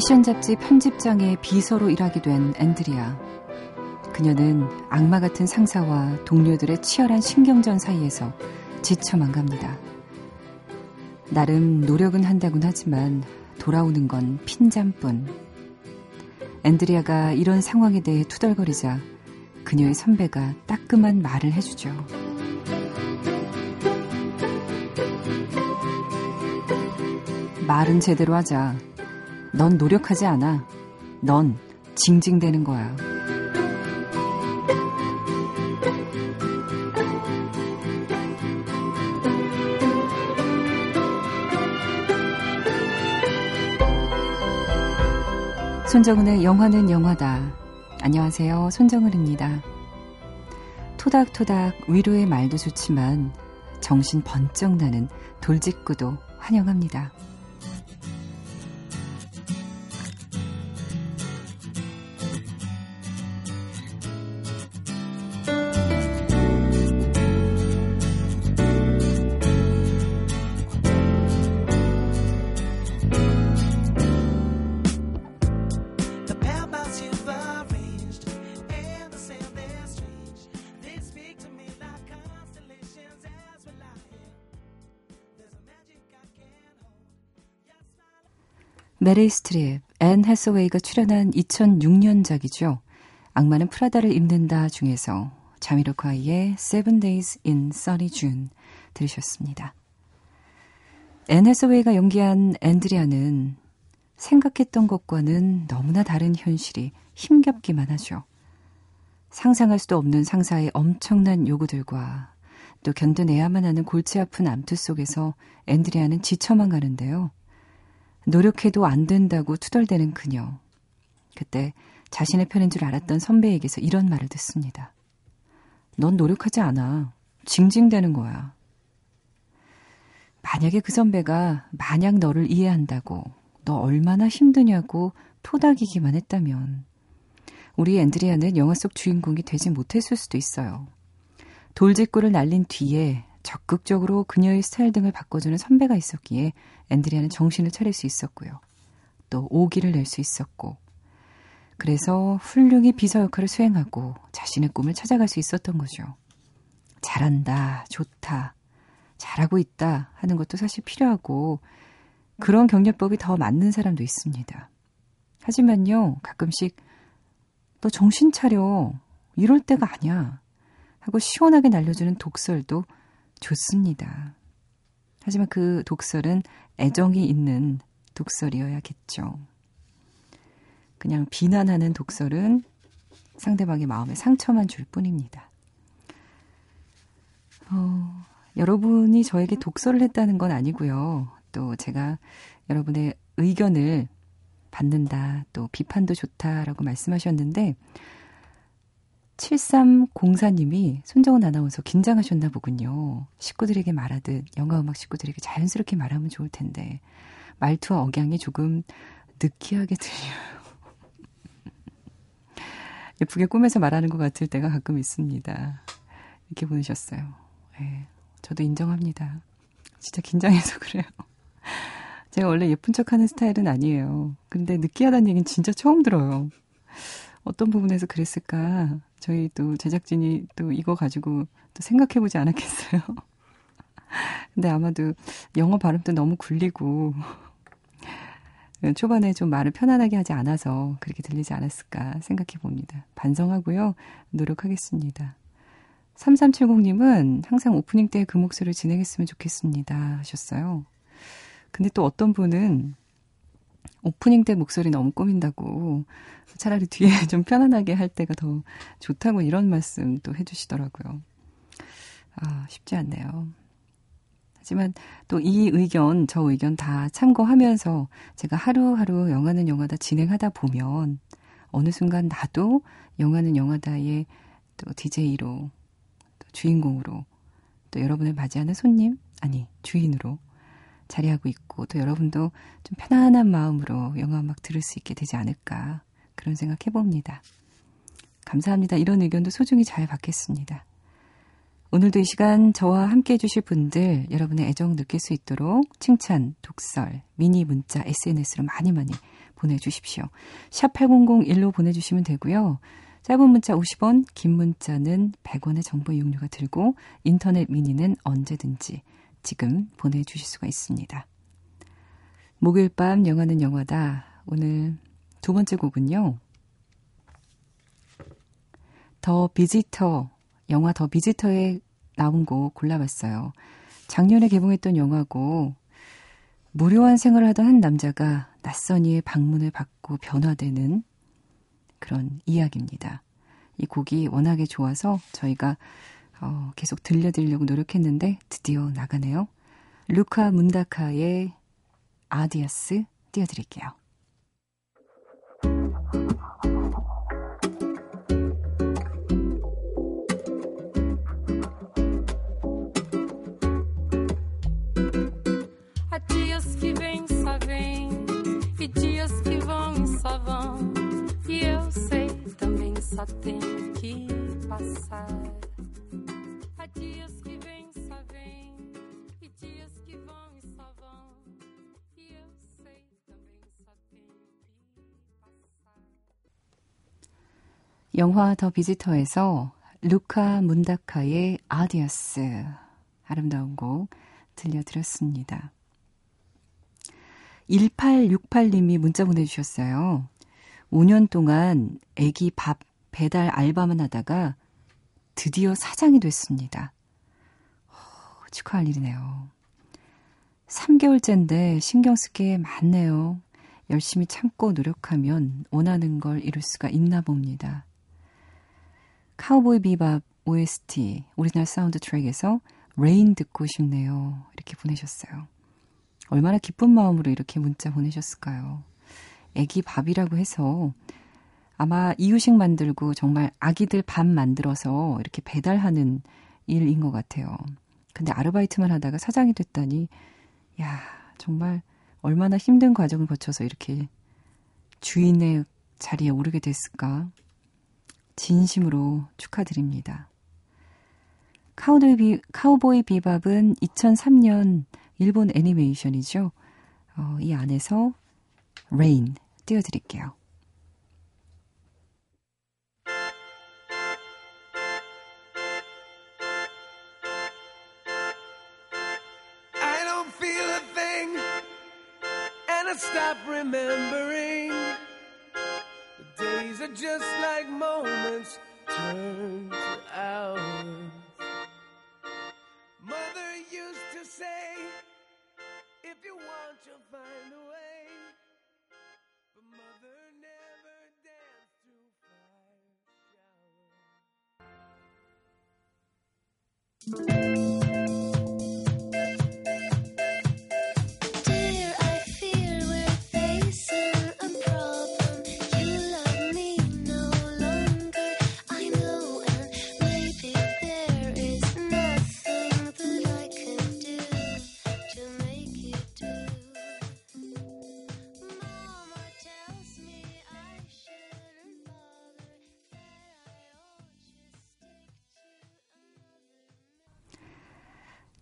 패션 잡지 편집장의 비서로 일하게 된 앤드리아. 그녀는 악마 같은 상사와 동료들의 치열한 신경전 사이에서 지쳐만 갑니다. 나름 노력은 한다곤 하지만 돌아오는 건 핀잔뿐. 앤드리아가 이런 상황에 대해 투덜거리자 그녀의 선배가 따끔한 말을 해주죠. 말은 제대로 하자. 넌 노력하지 않아. 넌 징징대는 거야. 손정은의 영화는 영화다. 안녕하세요. 손정은입니다. 토닥토닥 위로의 말도 좋지만 정신 번쩍 나는 돌직구도 환영합니다. 메릴 스트립, 앤 해서웨이가 출연한 2006년작이죠. 악마는 프라다를 입는다 중에서 자미로콰이의 Seven Days in Sunny June 들으셨습니다. 앤 해서웨이가 연기한 앤드리아는 생각했던 것과는 너무나 다른 현실이 힘겹기만 하죠. 상상할 수도 없는 상사의 엄청난 요구들과 또 견뎌내야만 하는 골치 아픈 암투 속에서 앤드리아는 지쳐만 가는데요. 노력해도 안 된다고 투덜대는 그녀. 그때 자신의 편인 줄 알았던 선배에게서 이런 말을 듣습니다. 넌 노력하지 않아. 징징대는 거야. 만약에 그 선배가 만약 너를 이해한다고 너 얼마나 힘드냐고 토닥이기만 했다면 우리 앤드리아는 영화 속 주인공이 되지 못했을 수도 있어요. 돌직구를 날린 뒤에 적극적으로 그녀의 스타일 등을 바꿔주는 선배가 있었기에 앤드리아는 정신을 차릴 수 있었고요. 또 오기를 낼 수 있었고 그래서 훌륭히 비서 역할을 수행하고 자신의 꿈을 찾아갈 수 있었던 거죠. 잘한다, 좋다, 잘하고 있다 하는 것도 사실 필요하고 그런 경력법이 더 맞는 사람도 있습니다. 하지만요, 가끔씩 너 정신 차려. 이럴 때가 아니야. 하고 시원하게 날려주는 독설도 좋습니다. 하지만 그 독설은 애정이 있는 독설이어야겠죠. 그냥 비난하는 독설은 상대방의 마음에 상처만 줄 뿐입니다. 어, 여러분이 저에게 독설을 했다는 건 아니고요. 또 제가 여러분의 의견을 받는다, 또 비판도 좋다라고 말씀하셨는데, 7304님이 손정은 아나운서 긴장하셨나 보군요. 식구들에게 말하듯 영화음악 식구들에게 자연스럽게 말하면 좋을 텐데 말투와 억양이 조금 느끼하게 들려요. 예쁘게 꿈에서 말하는 것 같을 때가 가끔 있습니다. 이렇게 보내셨어요. 네, 저도 인정합니다. 진짜 긴장해서 그래요. 제가 원래 예쁜 척 하는 스타일은 아니에요. 근데 느끼하다는 얘기는 진짜 처음 들어요. 어떤 부분에서 그랬을까? 저희 또 제작진이 또 이거 가지고 또 생각해보지 않았겠어요? 근데 아마도 영어 발음도 너무 굴리고, 초반에 좀 말을 편안하게 하지 않아서 그렇게 들리지 않았을까 생각해 봅니다. 반성하고요. 노력하겠습니다. 3370님은 항상 오프닝 때 그 목소리를 진행했으면 좋겠습니다. 하셨어요. 근데 또 어떤 분은 오프닝 때 목소리 너무 꾸민다고 차라리 뒤에 좀 편안하게 할 때가 더 좋다고 이런 말씀 또 해주시더라고요. 아, 쉽지 않네요. 하지만 또 이 의견, 저 의견 다 참고하면서 제가 하루하루 영화는 영화다 진행하다 보면 어느 순간 나도 영화는 영화다의 또 DJ로, 또 주인공으로, 또 여러분을 맞이하는 손님, 아니, 주인으로 자리하고 있고 또 여러분도 좀 편안한 마음으로 영화 음악 들을 수 있게 되지 않을까 그런 생각 해봅니다. 감사합니다. 이런 의견도 소중히 잘 받겠습니다. 오늘도 이 시간 저와 함께 해주실 분들 여러분의 애정 느낄 수 있도록 칭찬, 독설, 미니 문자, SNS로 많이 많이 보내주십시오. 샵 8001로 보내주시면 되고요. 짧은 문자 50원, 긴 문자는 100원의 정보 이용료가 들고 인터넷 미니는 언제든지 지금 보내주실 수가 있습니다. 목요일 밤 영화는 영화다. 오늘 두 번째 곡은요. 더 비지터, 영화 더 비지터에 나온 곡 골라봤어요. 작년에 개봉했던 영화고 무료한 생활을 하던 한 남자가 낯선 이의 방문을 받고 변화되는 그런 이야기입니다. 이 곡이 워낙에 좋아서 저희가 어, 계속 들려드리려고 노력했는데 드디어 나가네요. 루카 문다카의 아디아스 띄워드릴게요. só tem que passar. 영화 더 비지터에서 루카 문다카의 아디아스 아름다운 곡 들려드렸습니다. 1868님이 문자 보내주셨어요. 5년 동안 애기 밥 배달 알바만 하다가 드디어 사장이 됐습니다. 어, 축하할 일이네요. 3개월째인데 신경 쓸게 많네요. 열심히 참고 노력하면 원하는 걸 이룰 수가 있나 봅니다. 카우보이 비밥 OST 오리지널 사운드 트랙에서 Rain 듣고 싶네요. 이렇게 보내셨어요. 얼마나 기쁜 마음으로 이렇게 문자 보내셨을까요? 애기 밥이라고 해서 아마 이유식 만들고 정말 아기들 밥 만들어서 이렇게 배달하는 일인 것 같아요. 근데 아르바이트만 하다가 사장이 됐다니, 야, 정말 얼마나 힘든 과정을 거쳐서 이렇게 주인의 자리에 오르게 됐을까. 진심으로 축하드립니다. 카우보이, 카우보이 비밥은 2003년 일본 애니메이션이죠. 어, 이 안에서 레인 띄워드릴게요. just like moments turn.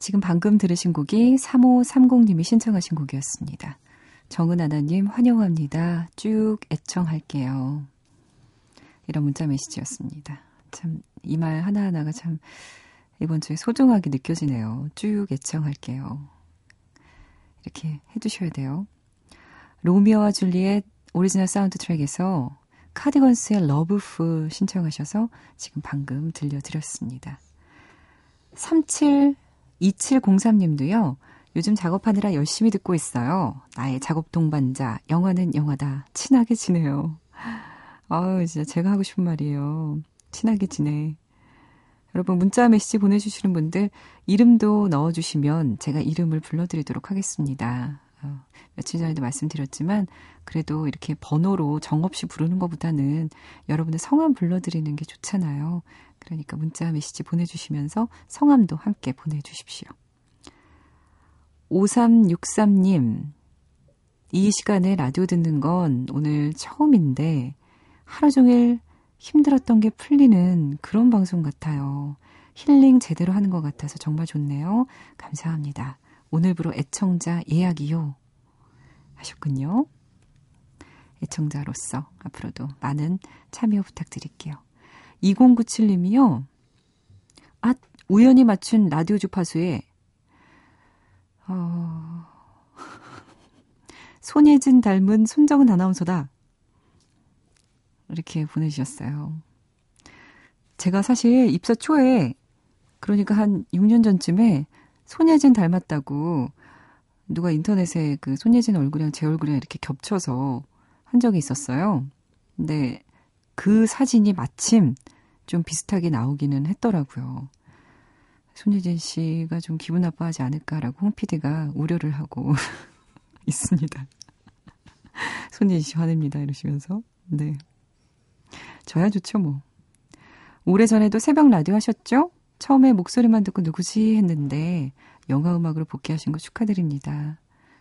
지금 방금 들으신 곡이 3530님이 신청하신 곡이었습니다. 정은하나님 환영합니다. 쭉 애청할게요. 이런 문자 메시지였습니다. 참, 이 말 하나하나가 참 이번 주에 소중하게 느껴지네요. 쭉 애청할게요. 이렇게 해주셔야 돼요. 로미오와 줄리엣 오리지널 사운드 트랙에서 카디건스의 Lovefool 신청하셔서 지금 방금 들려드렸습니다. 37 2703님도요, 요즘 작업하느라 열심히 듣고 있어요. 나의 작업 동반자, 영화는 영화다. 친하게 지내요. 아유, 진짜 제가 하고 싶은 말이에요. 친하게 지내. 여러분, 문자 메시지 보내주시는 분들, 이름도 넣어주시면 제가 이름을 불러드리도록 하겠습니다. 어, 며칠 전에도 말씀드렸지만, 그래도 이렇게 번호로 정없이 부르는 것보다는 여러분의 성함 불러드리는 게 좋잖아요. 그러니까 문자 메시지 보내주시면서 성함도 함께 보내주십시오. 5363님, 이 시간에 라디오 듣는 건 오늘 처음인데 하루 종일 힘들었던 게 풀리는 그런 방송 같아요. 힐링 제대로 하는 것 같아서 정말 좋네요. 감사합니다. 오늘부로 애청자 예약이요. 하셨군요. 애청자로서 앞으로도 많은 참여 부탁드릴게요. 2097님이요. 아, 우연히 맞춘 라디오 주파수에, 어, 손예진 닮은 손정은 아나운서다. 이렇게 보내주셨어요. 제가 사실 입사 초에, 그러니까 한 6년 전쯤에 손예진 닮았다고 누가 인터넷에 그 손예진 얼굴이랑 제 얼굴이랑 이렇게 겹쳐서 한 적이 있었어요. 근데 그 사진이 마침 좀 비슷하게 나오기는 했더라고요. 손예진 씨가 좀 기분 나빠하지 않을까라고 홍 PD가 우려를 하고 있습니다. 손예진 씨 화냅니다. 이러시면서. 네. 저야 좋죠, 뭐. 오래전에도 새벽 라디오 하셨죠? 처음에 목소리만 듣고 누구지 했는데 영화 음악으로 복귀하신 거 축하드립니다.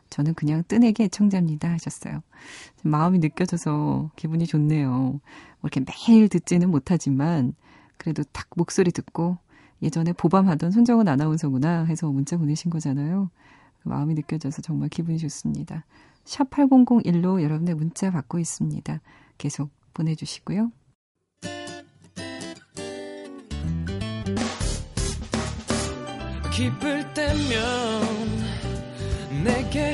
저는 그냥 뜨내기 애청자입니다 하셨어요. 마음이 느껴져서 기분이 좋네요. 뭐 이렇게 매일 듣지는 못하지만 그래도 딱 목소리 듣고 예전에 보밤하던 손정은 아나운서구나 해서 문자 보내신 거잖아요. 그 마음이 느껴져서 정말 기분이 좋습니다. 샵 8001로 여러분의 문자 받고 있습니다. 계속 보내주시고요. 기쁠 때면 내게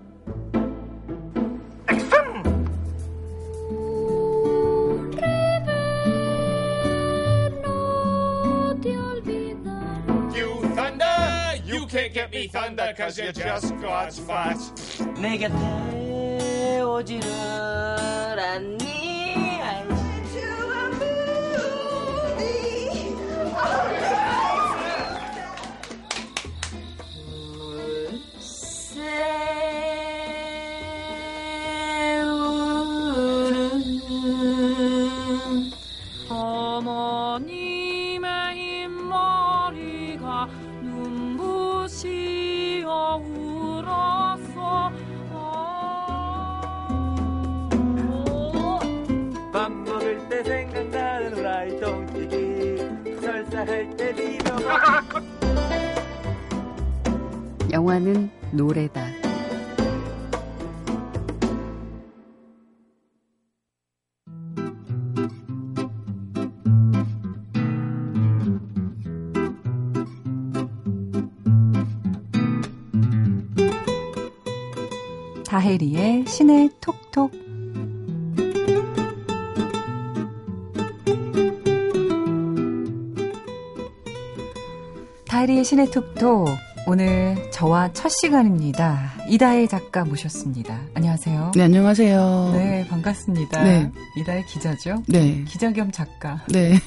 me thunder cause you're just God's fat. 내 곁에 오지를 않니? 신의 톡톡 다혜리의 신의 톡톡 오늘 저와 첫 시간입니다. 이다혜 작가 모셨습니다. 안녕하세요. 네, 안녕하세요. 네, 반갑습니다. 네. 이다혜 기자죠? 네. 기자 겸 작가. 네.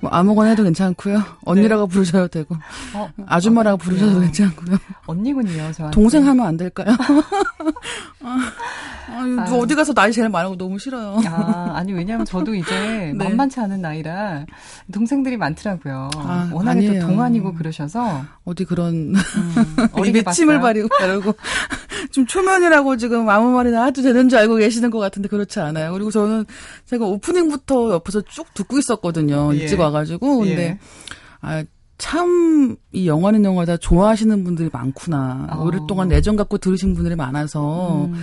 뭐 아무거나 해도 괜찮고요. 언니라고 네. 부르셔도 되고. 어, 아줌마라고 어, 부르셔도 괜찮고요. 언니군요, 저 동생 하면 안 될까요? 아, 아, 어디 가서 나이 제일 많고 너무 싫어요. 아, 아니 왜냐면 저도 이제 네. 만만치 않은 나이라 동생들이 많더라고요. 아, 워낙에 아니에요. 또 동안이고 그러셔서 어디 그런 음, 어리 맺침을 바르고 바르고 좀 초면이라고 지금 아무 말이나 해도 되는 줄 알고 계시는 것 같은데 그렇지 않아요. 그리고 저는 제가 오프닝부터 옆에서 쭉 듣고 있었거든요. 예. 일찍 와가지고 근데 예. 아. 참, 이 영화는 영화다 좋아하시는 분들이 많구나. 어. 오랫동안 내정 갖고 들으신 분들이 많아서, 음.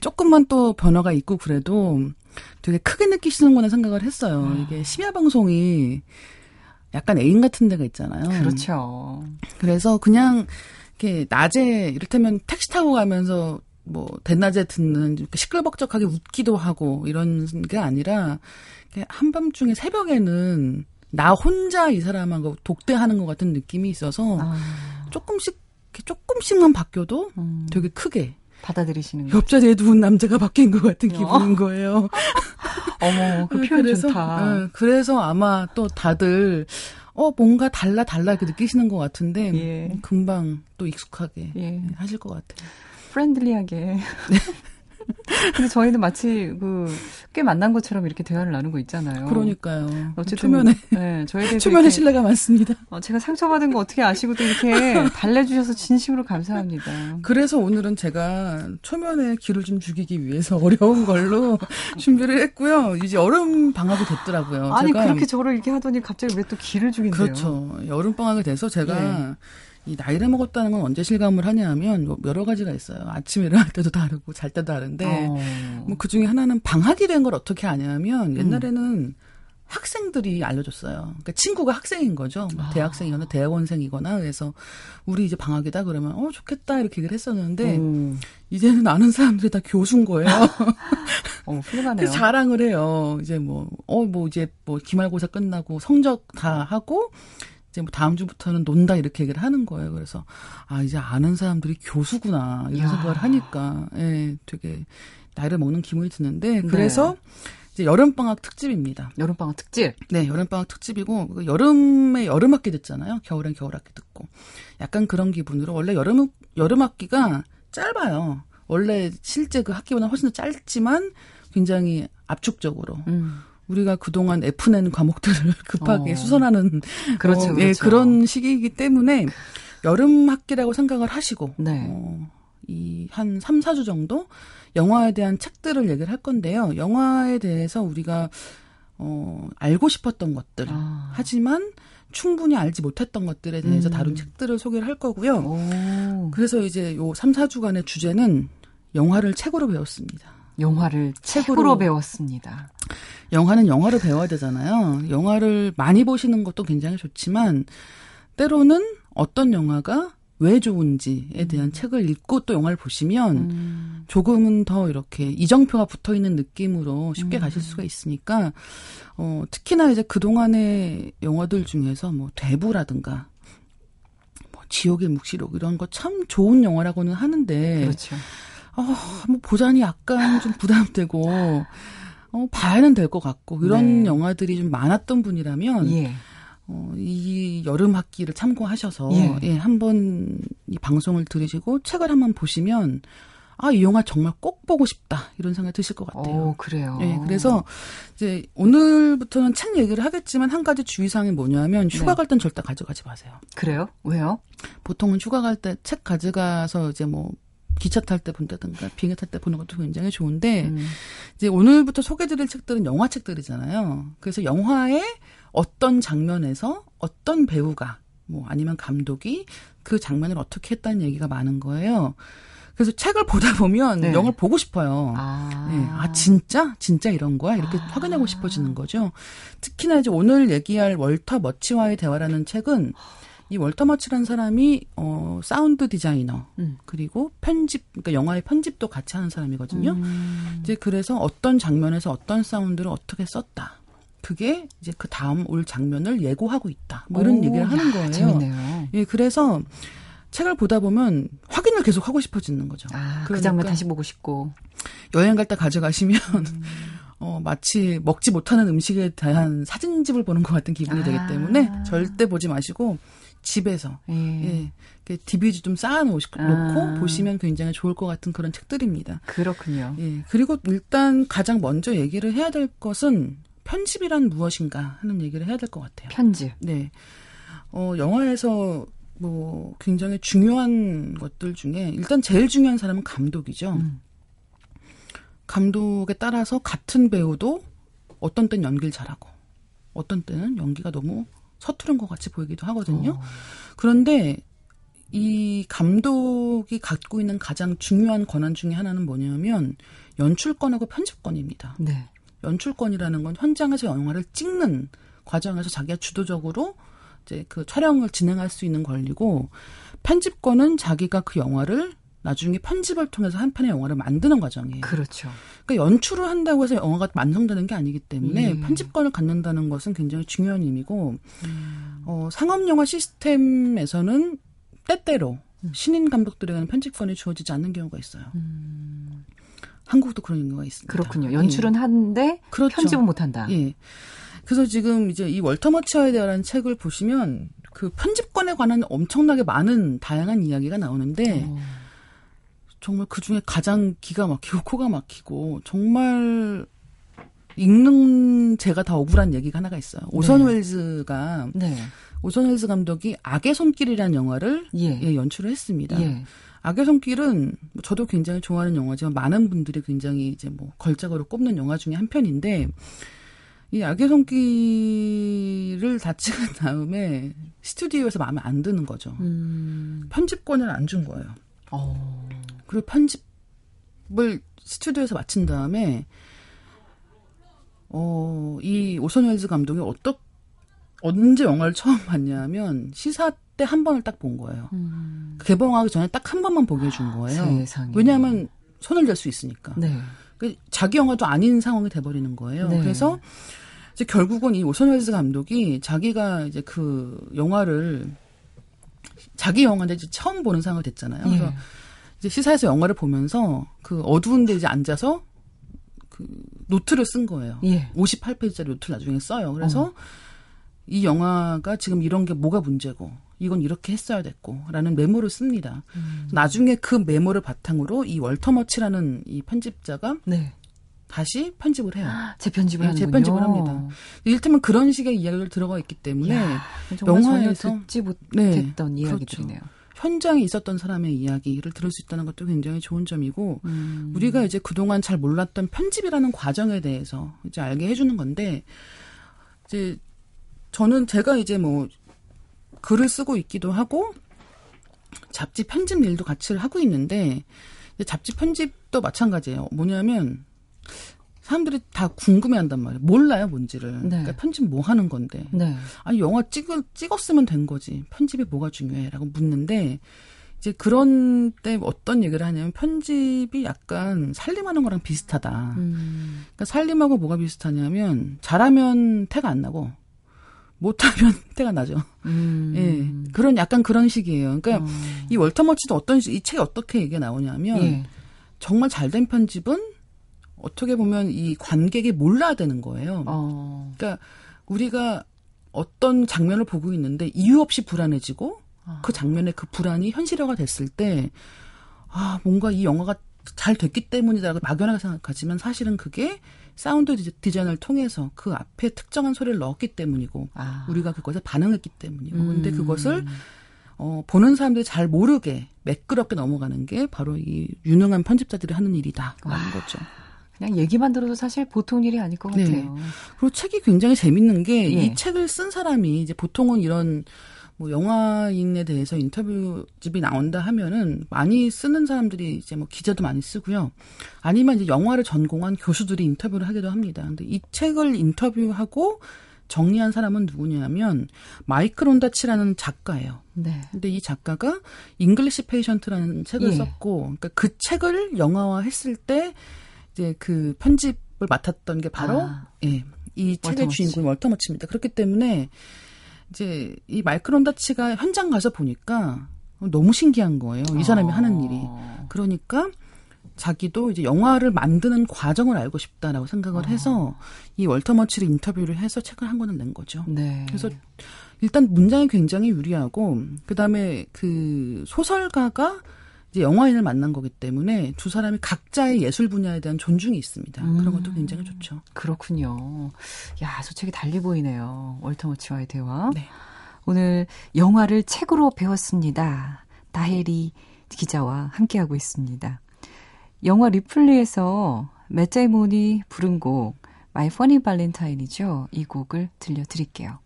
조금만 또 변화가 있고 그래도 되게 크게 느끼시는구나 생각을 했어요. 아. 이게 심야 방송이 약간 애인 같은 데가 있잖아요. 그렇죠. 그래서 그냥 이렇게 낮에 이를테면 택시 타고 가면서 뭐 대낮에 듣는 시끌벅적하게 웃기도 하고 이런 게 아니라 한밤중에 새벽에는 나 혼자 이 사람하고 독대하는 것 같은 느낌이 있어서 아. 조금씩 조금씩만 바뀌어도 음. 되게 크게 받아들이시는 거죠. 옆자리에 누운 남자가 바뀐 것 같은 기분인 거예요. 어머, 그 표현 그래서, 좋다. 네, 그래서 아마 또 다들 어 뭔가 달라 달라 이렇게 느끼시는 것 같은데 예. 금방 또 익숙하게 예. 하실 것 같아요. friendly하게. 근데 저희는 마치 그 꽤 만난 것처럼 이렇게 대화를 나누고 있잖아요. 그러니까요. 어쨌든 초면에 네, 저에 대해서 초면에 신뢰가 많습니다. 어, 제가 상처받은 거 어떻게 아시고도 이렇게 달래주셔서 진심으로 감사합니다. 그래서 오늘은 제가 초면에 기를 좀 죽이기 위해서 어려운 걸로 준비를 했고요. 이제 여름 방학이 됐더라고요. 아니 그렇게 저를 이렇게 하더니 갑자기 왜 또 기를 죽인대요? 그렇죠. 여름 방학이 돼서 제가 네. 이 나이를 먹었다는 건 언제 실감을 하냐면 뭐 여러 가지가 있어요. 아침에 일어날 때도 다르고 잘 때도 다른데 어. 뭐그 중에 하나는 방학이 된 걸 어떻게 아냐면 옛날에는 음. 학생들이 알려줬어요. 그러니까 친구가 학생인 거죠. 뭐 아. 대학생이거나 대학원생이거나 그래서 우리 이제 방학이다 그러면 어 좋겠다 이렇게 얘기를 했었는데 음. 이제는 아는 사람들이 다 교수인 거예요. 어, 훌륭하네요. 자랑을 해요. 이제 뭐 어뭐 뭐 이제 뭐 기말고사 끝나고 성적 다 하고 이제 뭐 다음 주부터는 논다 이렇게 얘기를 하는 거예요. 그래서 아 이제 아는 사람들이 교수구나 이런 야. 생각을 하니까 예, 되게 나이를 먹는 기분이 드는데 네. 그래서 네. 이제 여름 방학 특집입니다. 여름 방학 특집? 네, 여름 방학 특집이고 그 여름에 여름 학기 듣잖아요. 겨울엔 겨울 학기 듣고 약간 그런 기분으로 원래 여름 여름 학기가 짧아요. 원래 실제 그 학기보다 훨씬 더 짧지만 굉장히 압축적으로. 음. 우리가 그동안 F낸 과목들을 급하게 어. 수선하는 그렇죠, 어, 그렇죠. 예, 그런 시기이기 때문에 여름 학기라고 생각을 하시고 네. 어, 이한 3, 4주 정도 영화에 대한 책들을 얘기를 할 건데요. 영화에 대해서 우리가 어 알고 싶었던 것들 아. 하지만 충분히 알지 못했던 것들에 대해서 음. 다룬 책들을 소개를 할 거고요. 오. 그래서 이제 요 3, 4주간의 주제는 영화를 책으로 배웠습니다. 영화를 책으로, 책으로 배웠습니다. 영화는 영화로 배워야 되잖아요. 영화를 많이 보시는 것도 굉장히 좋지만 때로는 어떤 영화가 왜 좋은지에 대한 음. 책을 읽고 또 영화를 보시면 음. 조금은 더 이렇게 이정표가 붙어 있는 느낌으로 쉽게 음. 가실 수가 있으니까 어 특히나 이제 그동안의 영화들 중에서 뭐 대부라든가 뭐 지옥의 묵시록 이런 거 참 좋은 영화라고는 하는데 그렇죠. 어, 뭐 보자니 약간 좀 부담되고 어, 봐야는 될 것 같고 이런 네. 영화들이 좀 많았던 분이라면 예. 어, 이 여름 학기를 참고하셔서 예. 예, 한번 이 방송을 들으시고 책을 한번 보시면 아, 이 영화 정말 꼭 보고 싶다. 이런 생각이 드실 것 같아요. 오, 그래요. 예, 그래서 이제 오늘부터는 책 얘기를 하겠지만 한 가지 주의사항이 뭐냐면 휴가 네. 갈땐 절대 가져가지 마세요. 그래요? 왜요? 보통은 휴가 갈 때 책 가져가서 이제 뭐 기차 탈 때 본다든가 비행기 탈 때 보는 것도 굉장히 좋은데 음. 이제 오늘부터 소개드릴 책들은 영화 책들이잖아요. 그래서 영화의 어떤 장면에서 어떤 배우가 뭐 아니면 감독이 그 장면을 어떻게 했다는 얘기가 많은 거예요. 그래서 책을 보다 보면 네. 영화를 보고 싶어요. 아. 네. 아, 진짜? 진짜 이런 거야? 이렇게 아. 확인하고 싶어지는 거죠. 특히나 이제 오늘 얘기할 월터 머치와의 대화라는 책은 이 월터 머치라는 사람이 어 사운드 디자이너 음. 그리고 편집 그러니까 영화의 편집도 같이 하는 사람이거든요. 음. 이제 그래서 어떤 장면에서 어떤 사운드를 어떻게 썼다. 그게 이제 그 다음 올 장면을 예고하고 있다. 뭐 이런 오, 얘기를 하는 야, 거예요. 재밌네요. 예, 그래서 책을 보다 보면 확인을 계속 하고 싶어지는 거죠. 아, 그 그러니까 그 장면 다시 보고 싶고 여행 갈 때 가져가시면 음. 어, 마치 먹지 못하는 음식에 대한 사진집을 보는 것 같은 기분이 아. 되기 때문에 절대 보지 마시고 집에서 예. 예. DVD 좀 쌓아놓고 아. 보시면 굉장히 좋을 것 같은 그런 책들입니다. 그렇군요. 예. 그리고 일단 가장 먼저 얘기를 해야 될 것은 편집이란 무엇인가 하는 얘기를 해야 될 것 같아요. 편집. 네. 어, 영화에서 뭐 굉장히 중요한 것들 중에 일단 제일 중요한 사람은 감독이죠. 음. 감독에 따라서 같은 배우도 어떤 때는 연기를 잘하고 어떤 때는 연기가 너무 서투른 것 같이 보이기도 하거든요. 어. 그런데 이 감독이 갖고 있는 가장 중요한 권한 중의 하나는 뭐냐면 연출권하고 편집권입니다. 네. 연출권이라는 건 현장에서 영화를 찍는 과정에서 자기가 주도적으로 이제 그 촬영을 진행할 수 있는 권리고 편집권은 자기가 그 영화를 나중에 편집을 통해서 한 편의 영화를 만드는 과정이에요. 그렇죠. 그러니까 연출을 한다고 해서 영화가 완성되는 게 아니기 때문에 음. 편집권을 갖는다는 것은 굉장히 중요한 의미고 음. 어, 상업 영화 시스템에서는 때때로 음. 신인 감독들에게는 편집권이 주어지지 않는 경우가 있어요. 한국도 그런 경우가 있습니다. 그렇군요. 연출은 예. 하는데 그렇죠. 편집은 못 한다. 예. 그래서 지금 이제 이 월터 머치와에 대한 책을 보시면 그 편집권에 관한 엄청나게 많은 다양한 이야기가 나오는데 어. 정말 그 중에 가장 기가 막히고 코가 막히고 정말 읽는 제가 다 억울한 얘기가 하나가 있어요. 오선 네. 웰즈가 네. 오선 웰즈 감독이 악의 손길이라는 영화를 예. 예 연출을 했습니다. 예. 악의 손길은 뭐 저도 굉장히 좋아하는 영화지만 많은 분들이 굉장히 이제 뭐 걸작으로 꼽는 영화 중에 한 편인데 이 악의 손길을 다 찍은 다음에 스튜디오에서 마음에 안 드는 거죠. 음. 편집권을 안 준 거예요. 어. 그리고 편집을 스튜디오에서 마친 다음에 어, 이 오선 웰즈 감독이 어떻 언제 영화를 처음 봤냐면 시사 때 한 번을 딱 본 거예요. 음. 개봉하기 전에 딱 한 번만 보게 해준 거예요. 세상에. 왜냐하면 손을 댈 수 있으니까. 네. 그 자기 영화도 아닌 상황이 돼버리는 거예요. 네. 그래서 이제 결국은 이 오선 웰즈 감독이 자기가 이제 그 영화를 자기 영화인데 이제 처음 보는 상황이 됐잖아요. 그래서 예. 이제 시사에서 영화를 보면서 그 어두운 데 이제 앉아서 그 노트를 쓴 거예요. 예. 58페이지짜리 노트를 나중에 써요. 그래서 어. 이 영화가 지금 이런 게 뭐가 문제고 이건 이렇게 했어야 됐고 라는 메모를 씁니다. 음. 나중에 그 메모를 바탕으로 이 월터 머치라는 이 편집자가 네. 다시 편집을 해요. 재편집을 네, 재편집을 합니다. 이를테면 그런 식의 이야기를 들어가 있기 때문에 야, 영화에서 듣지 못했던 네, 이야기들이네요. 그렇죠. 현장에 있었던 사람의 이야기를 들을 수 있다는 것도 굉장히 좋은 점이고 음. 우리가 이제 그동안 잘 몰랐던 편집이라는 과정에 대해서 이제 알게 해주는 건데 이제 저는 제가 이제 뭐 글을 쓰고 있기도 하고 잡지 편집 일도 같이 하고 있는데 잡지 편집도 마찬가지예요. 뭐냐면 사람들이 다 궁금해한단 말이에요. 몰라요 뭔지를. 네. 그러니까 편집 뭐 하는 건데. 네. 아니 영화 찍을 찍었으면 된 거지. 편집이 뭐가 중요해?라고 묻는데 이제 그런 때 어떤 얘기를 하냐면 편집이 약간 살림하는 거랑 비슷하다. 음. 그러니까 살림하고 뭐가 비슷하냐면 잘하면 태가 안 나고 못하면 태가 나죠. 음. 예. 그런 약간 그런 식이에요. 그러니까 어. 이 월터 머치도 어떤 이 책이 어떻게 얘기가 나오냐면 예. 정말 잘 된 편집은 어떻게 보면 이 관객이 몰라야 되는 거예요. 어. 그러니까 우리가 어떤 장면을 보고 있는데 이유 없이 불안해지고 아. 그 장면의 그 불안이 현실화가 됐을 때 아, 뭔가 이 영화가 잘 됐기 때문이다라고 막연하게 생각하지만 사실은 그게 사운드 디자인을 통해서 그 앞에 특정한 소리를 넣었기 때문이고 아. 우리가 그것에 반응했기 때문이고 음. 근데 그것을 어, 보는 사람들이 잘 모르게 매끄럽게 넘어가는 게 바로 이 유능한 편집자들이 하는 일이다라는 거죠. 그냥 얘기만 들어도 사실 보통 일이 아닐 것 네. 같아요. 네. 그리고 책이 굉장히 재밌는 게이 예. 책을 쓴 사람이 이제 보통은 이런 뭐 영화인에 대해서 인터뷰집이 나온다 하면은 많이 쓰는 사람들이 이제 뭐 기자도 많이 쓰고요. 아니면 이제 영화를 전공한 교수들이 인터뷰를 하기도 합니다. 근데 이 책을 인터뷰하고 정리한 사람은 누구냐면 마이클 온다치라는 작가예요. 네. 근데 이 작가가 잉글리시 페이션트라는 책을 예. 썼고 그러니까 그 책을 영화화했을 때 이제 그 편집을 맡았던 게 바로 아. 예, 이 책의 주인공 월터 머치입니다. 그렇기 때문에 이제 이 마이클 론다치가 현장 가서 보니까 너무 신기한 거예요. 이 사람이 아. 하는 일이. 그러니까 자기도 이제 영화를 만드는 과정을 알고 싶다라고 생각을 아. 해서 이 월터 머치를 인터뷰를 해서 책을 한 권을 낸 거죠. 네. 그래서 일단 문장이 굉장히 유리하고 그다음에 그 소설가가 이제 영화인을 만난 거기 때문에 두 사람이 각자의 예술 분야에 대한 존중이 있습니다. 음. 그런 것도 굉장히 좋죠. 그렇군요. 야, 저 책이 달리 보이네요. 월터 머치와의 대화. 네. 오늘 영화를 책으로 배웠습니다. 다혜리 기자와 함께하고 있습니다. 영화 리플리에서 맷 데이먼이 부른 곡 My Funny Valentine이죠. 이 곡을 들려드릴게요.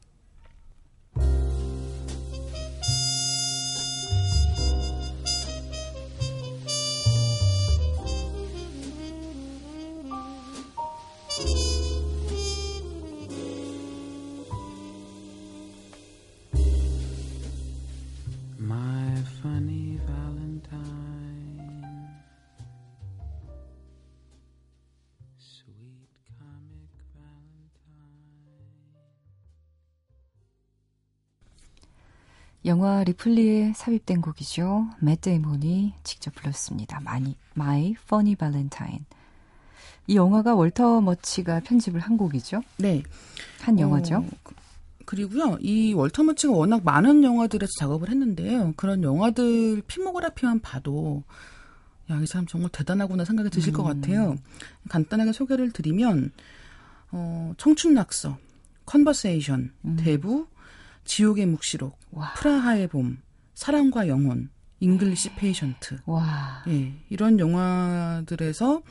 영화 리플리에 삽입된 곡이죠. 맷 데이몬이 직접 불렀습니다. 많이, My Funny Valentine. 이 영화가 월터 머치가 편집을 한 곡이죠? 네. 한 영화죠. 어, 그리고요, 이 월터 머치가 워낙 많은 영화들에서 작업을 했는데요. 그런 영화들 피모그래피만 봐도 야, 이 사람 정말 대단하구나 생각이 드실 음. 것 같아요. 간단하게 소개를 드리면 어, 청춘 낙서, 컨버세이션, 음. 대부, 지옥의 묵시록, 와. 프라하의 봄, 사랑과 영혼, 잉글리시 페이션트. 와. 예, 이런 영화들에서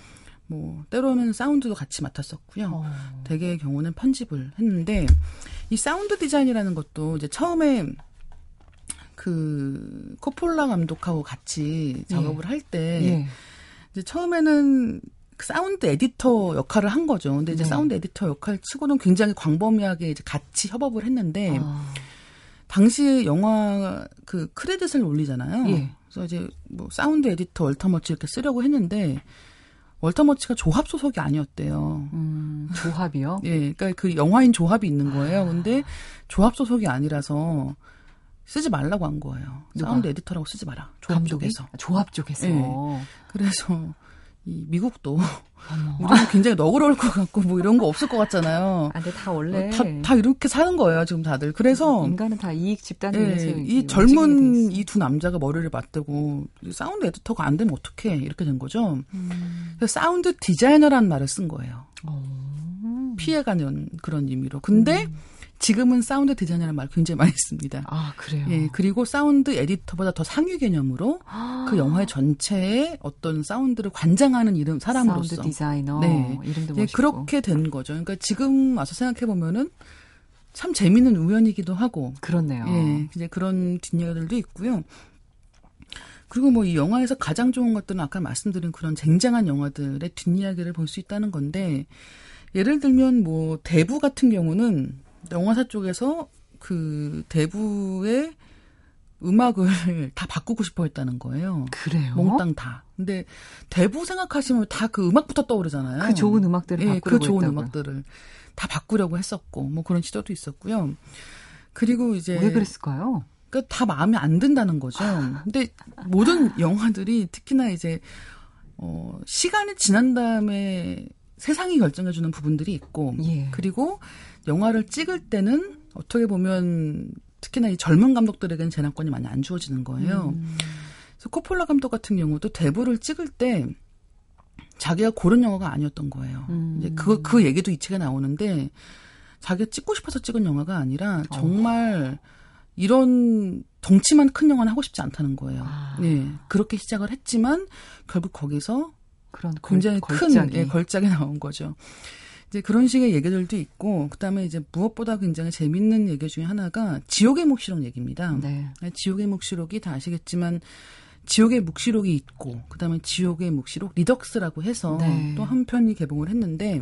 뭐 때로는 사운드도 같이 맡았었고요. 어. 대개의 경우는 편집을 했는데 이 사운드 디자인이라는 것도 이제 처음에 그 코폴라 감독하고 같이 작업을 예. 할때 예. 이제 처음에는 사운드 에디터 역할을 한 거죠. 근데 이제 네. 사운드 에디터 역할 치고는 굉장히 광범위하게 이제 같이 협업을 했는데 아. 당시 영화 그 크레딧을 올리잖아요. 예. 그래서 이제 뭐 사운드 에디터 월터머치 이렇게 쓰려고 했는데 월터머치가 조합 소속이 아니었대요. 음, 조합이요? 예, 그러니까 그 영화인 조합이 있는 거예요. 아. 근데 조합 소속이 아니라서 쓰지 말라고 한 거예요. 누가? 사운드 에디터라고 쓰지 마라. 조합 감독이? 쪽에서. 조합 쪽에서. 예. 그래서 이 미국도 우리는 굉장히 너그러울 것 같고 뭐 이런 거 없을 것 같잖아요. 아, 근데 다 원래 다, 다 이렇게 사는 거예요 지금 다들. 그래서 인간은 다 이익 집단을 예, 위해서 이 젊은 이 두 남자가 머리를 맞대고 사운드 에디터가 안 되면 어떡해 이렇게 된 거죠. 음. 그래서 사운드 디자이너라는 말을 쓴 거예요. 오. 피해가는 그런 의미로. 근데 음. 지금은 사운드 디자이너라는 말 굉장히 많이 씁니다. 아, 그래요? 예, 그리고 사운드 에디터보다 더 상위 개념으로 아. 그 영화의 전체에 어떤 사운드를 관장하는 이름, 사람으로서. 사운드 디자이너. 네. 이름도 예, 그렇게 된 거죠. 그러니까 지금 와서 생각해보면은 참 재밌는 우연이기도 하고. 그렇네요. 예, 이제 그런 뒷이야기들도 있고요. 그리고 뭐 이 영화에서 가장 좋은 것들은 아까 말씀드린 그런 쟁쟁한 영화들의 뒷이야기를 볼 수 있다는 건데, 예를 들면 뭐 대부 같은 경우는 영화사 쪽에서 그 대부의 음악을 다 바꾸고 싶어 했다는 거예요. 그래요? 몽땅 다. 근데 대부 생각하시면 다 그 음악부터 떠오르잖아요. 그 좋은 음악들을 예, 그 좋은 했다고요. 음악들을 다 바꾸려고 했었고 뭐 그런 시도도 있었고요. 그리고 이제 왜 그랬을까요? 그러니까 다 마음에 안 든다는 거죠. 근데 모든 영화들이 특히나 이제 어 시간이 지난 다음에 세상이 결정해주는 부분들이 있고 예. 그리고 영화를 찍을 때는 어떻게 보면 특히나 이 젊은 감독들에게는 재난권이 많이 안 주어지는 거예요. 음. 그래서 코폴라 감독 같은 경우도 대부를 찍을 때 자기가 고른 영화가 아니었던 거예요. 음. 이제 그, 그 얘기도 이 책에 나오는데 자기가 찍고 싶어서 찍은 영화가 아니라 정말 어. 이런 덩치만 큰 영화는 하고 싶지 않다는 거예요. 아. 네. 그렇게 시작을 했지만 결국 거기서 그런 굉장히 걸, 큰 예, 걸작이 나온 거죠. 이제 그런 식의 얘기들도 있고 그다음에 이제 무엇보다 굉장히 재밌는 얘기 중에 하나가 지옥의 묵시록 얘기입니다. 네. 지옥의 묵시록이 다 아시겠지만 지옥의 묵시록이 있고 그다음에 지옥의 묵시록 리덕스라고 해서 네. 또한 편이 개봉을 했는데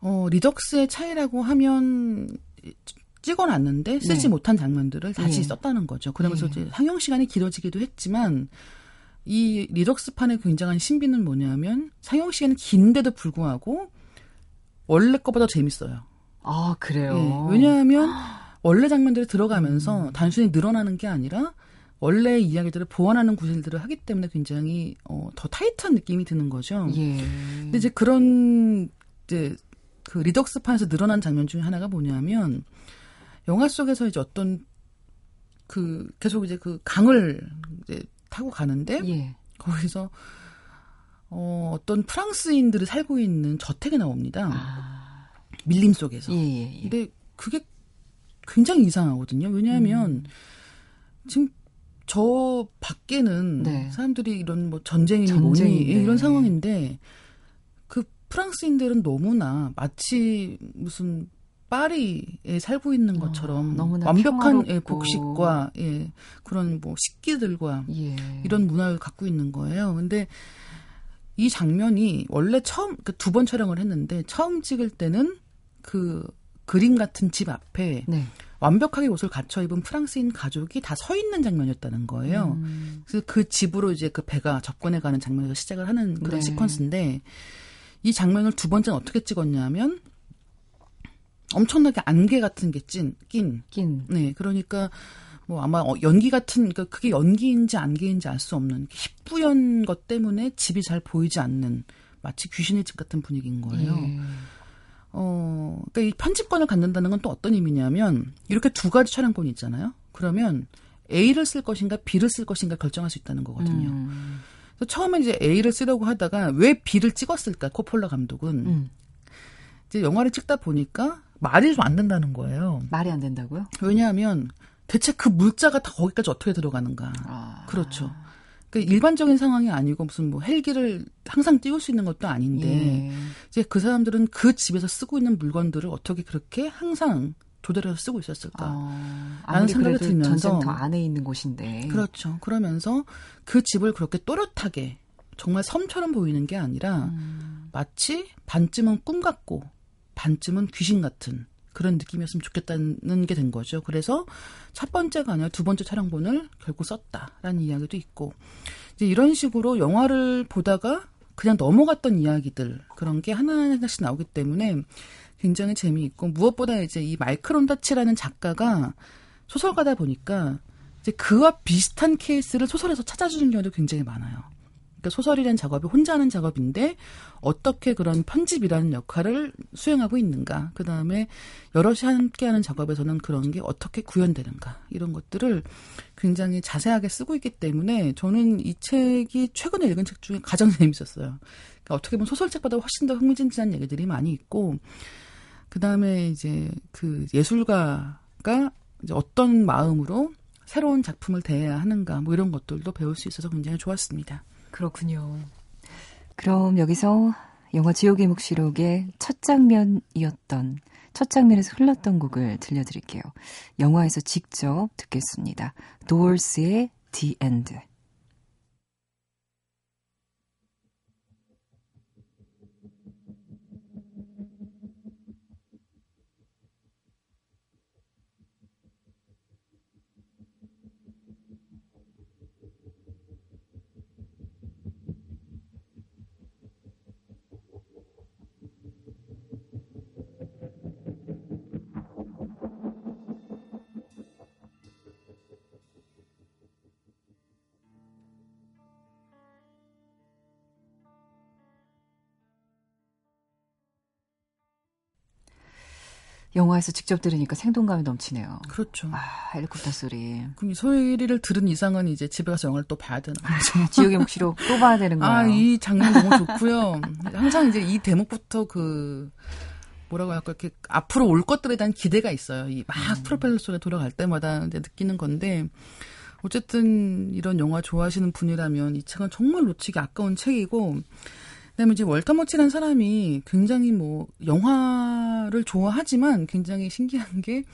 어 리덕스의 차이라고 하면 찍어놨는데 쓰지 네. 못한 장면들을 다시 네. 썼다는 거죠. 그러면서 네. 이제 상영 시간이 길어지기도 했지만 이 리덕스판의 굉장한 신비는 뭐냐면 상영 시간은 긴데도 불구하고 원래 거보다 재밌어요. 아 그래요. 네, 왜냐하면 원래 장면들이 들어가면서 음. 단순히 늘어나는 게 아니라 원래 이야기들을 보완하는 구실들을 하기 때문에 굉장히 어, 더 타이트한 느낌이 드는 거죠. 예. 근데 이제 그런 이제 그 리덕스판에서 늘어난 장면 중에 하나가 뭐냐면 영화 속에서 이제 어떤 그 계속 이제 그 강을 이제 타고 가는데 예. 거기서 어, 어떤 프랑스인들이 살고 있는 저택에 나옵니다. 아. 밀림 속에서. 예, 예, 예. 근데 그게 굉장히 이상하거든요. 왜냐하면 음. 지금 저 밖에는 네. 사람들이 이런 뭐 전쟁이니 뭐니 이런 상황인데 그 프랑스인들은 너무나 마치 무슨 파리에 살고 있는 것처럼 어, 완벽한 예, 복식과 예, 그런 뭐 식기들과 예. 이런 문화를 갖고 있는 거예요. 근데 이 장면이 원래 처음 그 두 번 촬영을 했는데 처음 찍을 때는 그 그림 같은 집 앞에 네. 완벽하게 옷을 갖춰 입은 프랑스인 가족이 다 서 있는 장면이었다는 거예요. 음. 그래서 그 집으로 이제 그 배가 접근해 가는 장면에서 시작을 하는 그런 네. 시퀀스인데 이 장면을 두 번째는 어떻게 찍었냐면 엄청나게 안개 같은 게 찐, 낀. 낀. 네, 그러니까 뭐 아마 어, 연기 같은 그러니까 그게 연기인지 안개인지 알 수 없는 희뿌연 것 때문에 집이 잘 보이지 않는 마치 귀신의 집 같은 분위기인 거예요. 예. 어, 그러니까 이 편집권을 갖는다는 건 또 어떤 의미냐면 이렇게 두 가지 촬영권이 있잖아요. 그러면 A를 쓸 것인가 B를 쓸 것인가 결정할 수 있다는 거거든요. 음. 그래서 처음에 이제 A를 쓰려고 하다가 왜 B를 찍었을까 코폴라 감독은 음. 이제 영화를 찍다 보니까 말이 좀 안 된다는 거예요. 말이 안 된다고요? 왜냐하면 대체 그 물자가 다 거기까지 어떻게 들어가는가. 아. 그렇죠. 그러니까 일반적인 상황이 아니고 무슨 뭐 헬기를 항상 띄울 수 있는 것도 아닌데 예. 이제 그 사람들은 그 집에서 쓰고 있는 물건들을 어떻게 그렇게 항상 조달해서 쓰고 있었을까? 어, 라는 생각이 들면서 전쟁터 안에 있는 곳인데 그렇죠. 그러면서 그 집을 그렇게 또렷하게 정말 섬처럼 보이는 게 아니라 음. 마치 반쯤은 꿈 같고 반쯤은 귀신 같은 그런 느낌이었으면 좋겠다는 게 된 거죠. 그래서 첫 번째가 아니라 두 번째 촬영본을 결국 썼다라는 이야기도 있고 이제 이런 식으로 영화를 보다가 그냥 넘어갔던 이야기들 그런 게 하나하나씩 나오기 때문에 굉장히 재미있고 무엇보다 이제 이 마이크론다치라는 작가가 소설가다 보니까 이제 그와 비슷한 케이스를 소설에서 찾아주는 경우도 굉장히 많아요. 그러니까 소설이라는 작업이 혼자 하는 작업인데 어떻게 그런 편집이라는 역할을 수행하고 있는가. 그 다음에 여럿이 함께 하는 작업에서는 그런 게 어떻게 구현되는가. 이런 것들을 굉장히 자세하게 쓰고 있기 때문에 저는 이 책이 최근에 읽은 책 중에 가장 재밌었어요. 그러니까 어떻게 보면 소설책보다 훨씬 더 흥미진진한 얘기들이 많이 있고 그 다음에 이제 그 예술가가 이제 어떤 마음으로 새로운 작품을 대해야 하는가 뭐 이런 것들도 배울 수 있어서 굉장히 좋았습니다. 그렇군요. 그럼 여기서 영화 지옥의 묵시록의 첫 장면이었던 첫 장면에서 흘렀던 곡을 들려드릴게요. 영화에서 직접 듣겠습니다. 도어스의 The End. 영화에서 직접 들으니까 생동감이 넘치네요. 그렇죠. 아, 헬리콥터 소리. 그럼 이 소리를 들은 이상은 이제 집에 가서 영화를 또 봐야 되나? 아, 지옥의 묵시로 또 봐야 되는 거예요. 아, 이 장면 너무 좋고요. 항상 이제 이 대목부터 그 뭐라고 할까 이렇게 앞으로 올 것들에 대한 기대가 있어요. 이막 음. 프로펠러 소리 돌아갈 때마다 이제 느끼는 건데 어쨌든 이런 영화 좋아하시는 분이라면 이 책은 정말 놓치기 아까운 책이고 그다음에 이제 월터 머치라는 사람이 굉장히 뭐 영화를 좋아하지만 굉장히 신기한 게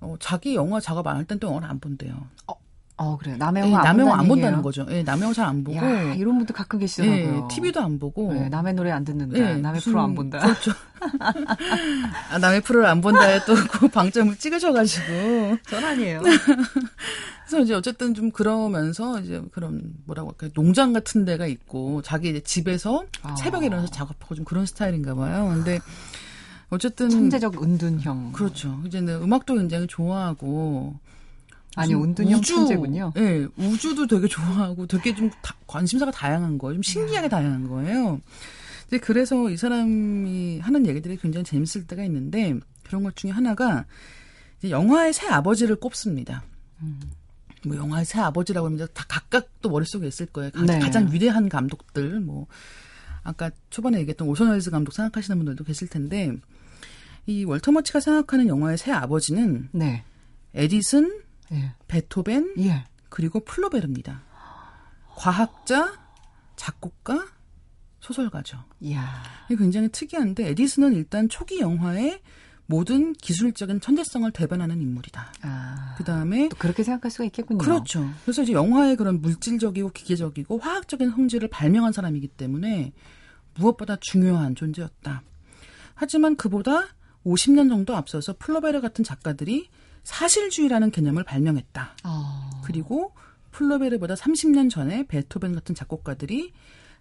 어, 자기 영화 작업 안 할 땐 또 영화를 안 본대요. 어, 어 그래요. 남의 영화 예, 안, 남의 영화 안 본다는 거죠. 예, 남의 영화 잘 안 보고. 야, 이런 분도 가끔 계시더라고요. 예, TV도 안 보고. 네, 남의 노래 안 듣는다. 예, 남의 무슨, 프로 안 본다. 그렇죠. 아, 남의 프로를 안 본다에 또 그 방점을 찍으셔가지고. 전 아니에요. 그래서 이제 어쨌든 좀 그러면서 이제 그런 뭐라고 할까 농장 같은 데가 있고 자기 이제 집에서 아. 새벽에 일어나서 작업하고 좀 그런 스타일인가 봐요. 근데 어쨌든 천재적 은둔형. 그렇죠. 이제 음악도 굉장히 좋아하고 아니 은둔형 우주, 천재군요. 예, 네, 우주도 되게 좋아하고 되게 좀 다, 관심사가 다양한 거예요. 좀 신기하게 다양한 거예요. 이제 그래서 이 사람이 하는 얘기들이 굉장히 재밌을 때가 있는데 그런 것 중에 하나가 이제 영화의 새 아버지를 꼽습니다. 음. 뭐 영화의 새 아버지라고 하면 다 각각 또 머릿속에 있을 거예요. 가, 네. 장 위대한 감독들 뭐 아까 초반에 얘기했던 오슨 웰즈 감독 생각하시는 분들도 계실 텐데 이 월터 머치가 생각하는 영화의 세 아버지는 네. 에디슨, 예. 베토벤, 예. 그리고 플로베르입니다. 과학자, 작곡가, 소설가죠. 이야. 굉장히 특이한데 에디슨은 일단 초기 영화에 모든 기술적인 천재성을 대변하는 인물이다. 아, 그 다음에 그렇게 생각할 수가 있겠군요. 그렇죠. 그래서 이제 영화의 그런 물질적이고 기계적이고 화학적인 성질을 발명한 사람이기 때문에 무엇보다 중요한 존재였다. 하지만 그보다 50년 정도 앞서서 플로베르 같은 작가들이 사실주의라는 개념을 발명했다. 어. 그리고 플로베르보다 30년 전에 베토벤 같은 작곡가들이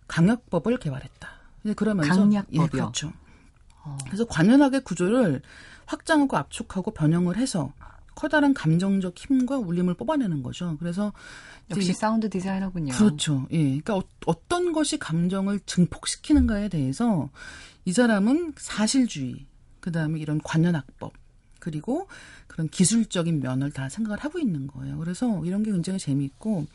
강약법을 개발했다. 그러면서 강약법이요. 예, 그렇죠. 그래서 관현악의 구조를 확장하고 압축하고 변형을 해서 커다란 감정적 힘과 울림을 뽑아내는 거죠. 그래서 역시 사운드 디자이너군요. 그렇죠. 예. 그러니까 어, 떤 것이 감정을 증폭시키는가에 대해서 이 사람은 사실주의, 그다음에 이런 관현악법, 그리고 그런 기술적인 면을 다 생각을 하고 있는 거예요. 그래서 이런 게 굉장히 재미있고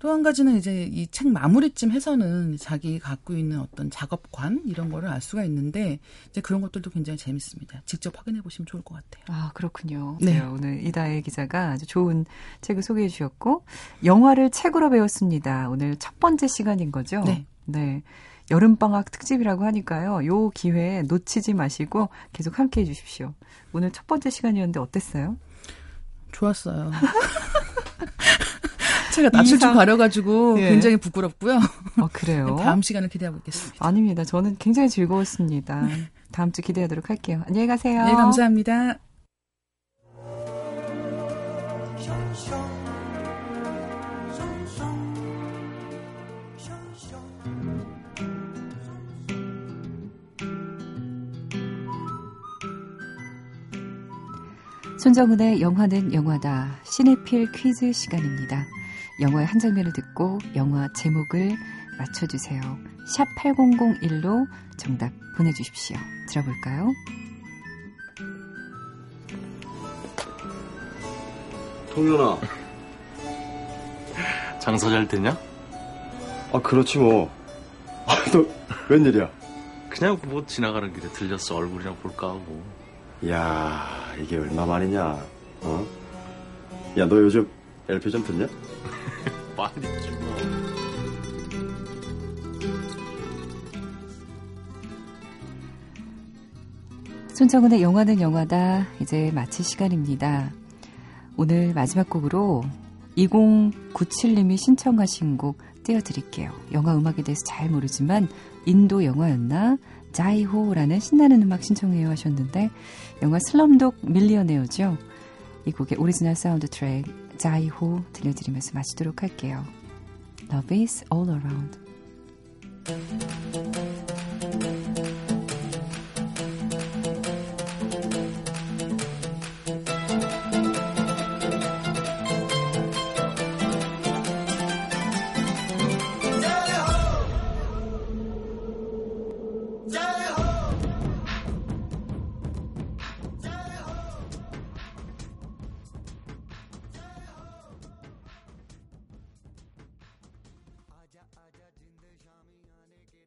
또 한 가지는 이제 이 책 마무리쯤 해서는 자기 갖고 있는 어떤 작업관 이런 거를 알 수가 있는데 이제 그런 것들도 굉장히 재밌습니다. 직접 확인해 보시면 좋을 것 같아요. 아 그렇군요. 네, 네 오늘 이다혜 기자가 아주 좋은 책을 소개해 주셨고 영화를 책으로 배웠습니다. 오늘 첫 번째 시간인 거죠. 네. 네. 여름방학 특집이라고 하니까요. 요 기회에 놓치지 마시고 계속 함께 해 주십시오. 오늘 첫 번째 시간이었는데 어땠어요? 좋았어요. 제가 낯을 좀 가려가지고 예. 굉장히 부끄럽고요. 어, 그래요? 다음 시간을 기대하고 있겠습니다. 아닙니다. 저는 굉장히 즐거웠습니다. 네. 다음 주 기대하도록 할게요. 안녕히 가세요. 네, 감사합니다. 손정은의 영화는 영화다. 시네필 퀴즈 시간입니다. 영화의 한 장면을 듣고 영화 제목을 맞춰주세요. 샵 8001로 정답 보내주십시오. 들어볼까요? 동현아. 장사 잘 되냐? 아, 그렇지 뭐. 아, 너 웬일이야? 그냥 뭐 지나가는 길에 들렸어. 얼굴이나 볼까 하고. 야 이게 얼마 만이냐, 어? 야, 너 요즘 LP 좀 듣냐? 많이 듣지 뭐. 손정은의 영화는 영화다. 이제 마칠 시간입니다. 오늘 마지막 곡으로 2097님이 신청하신 곡 띄워드릴게요. 영화 음악에 대해서 잘 모르지만 인도 영화였나? 자이호라는 신나는 음악 신청해요 하셨는데 영화 슬럼독 밀리어네어죠. 이 곡의 오리지널 사운드 트랙 자이호 들려드리면서 마치도록 할게요. Love is all around.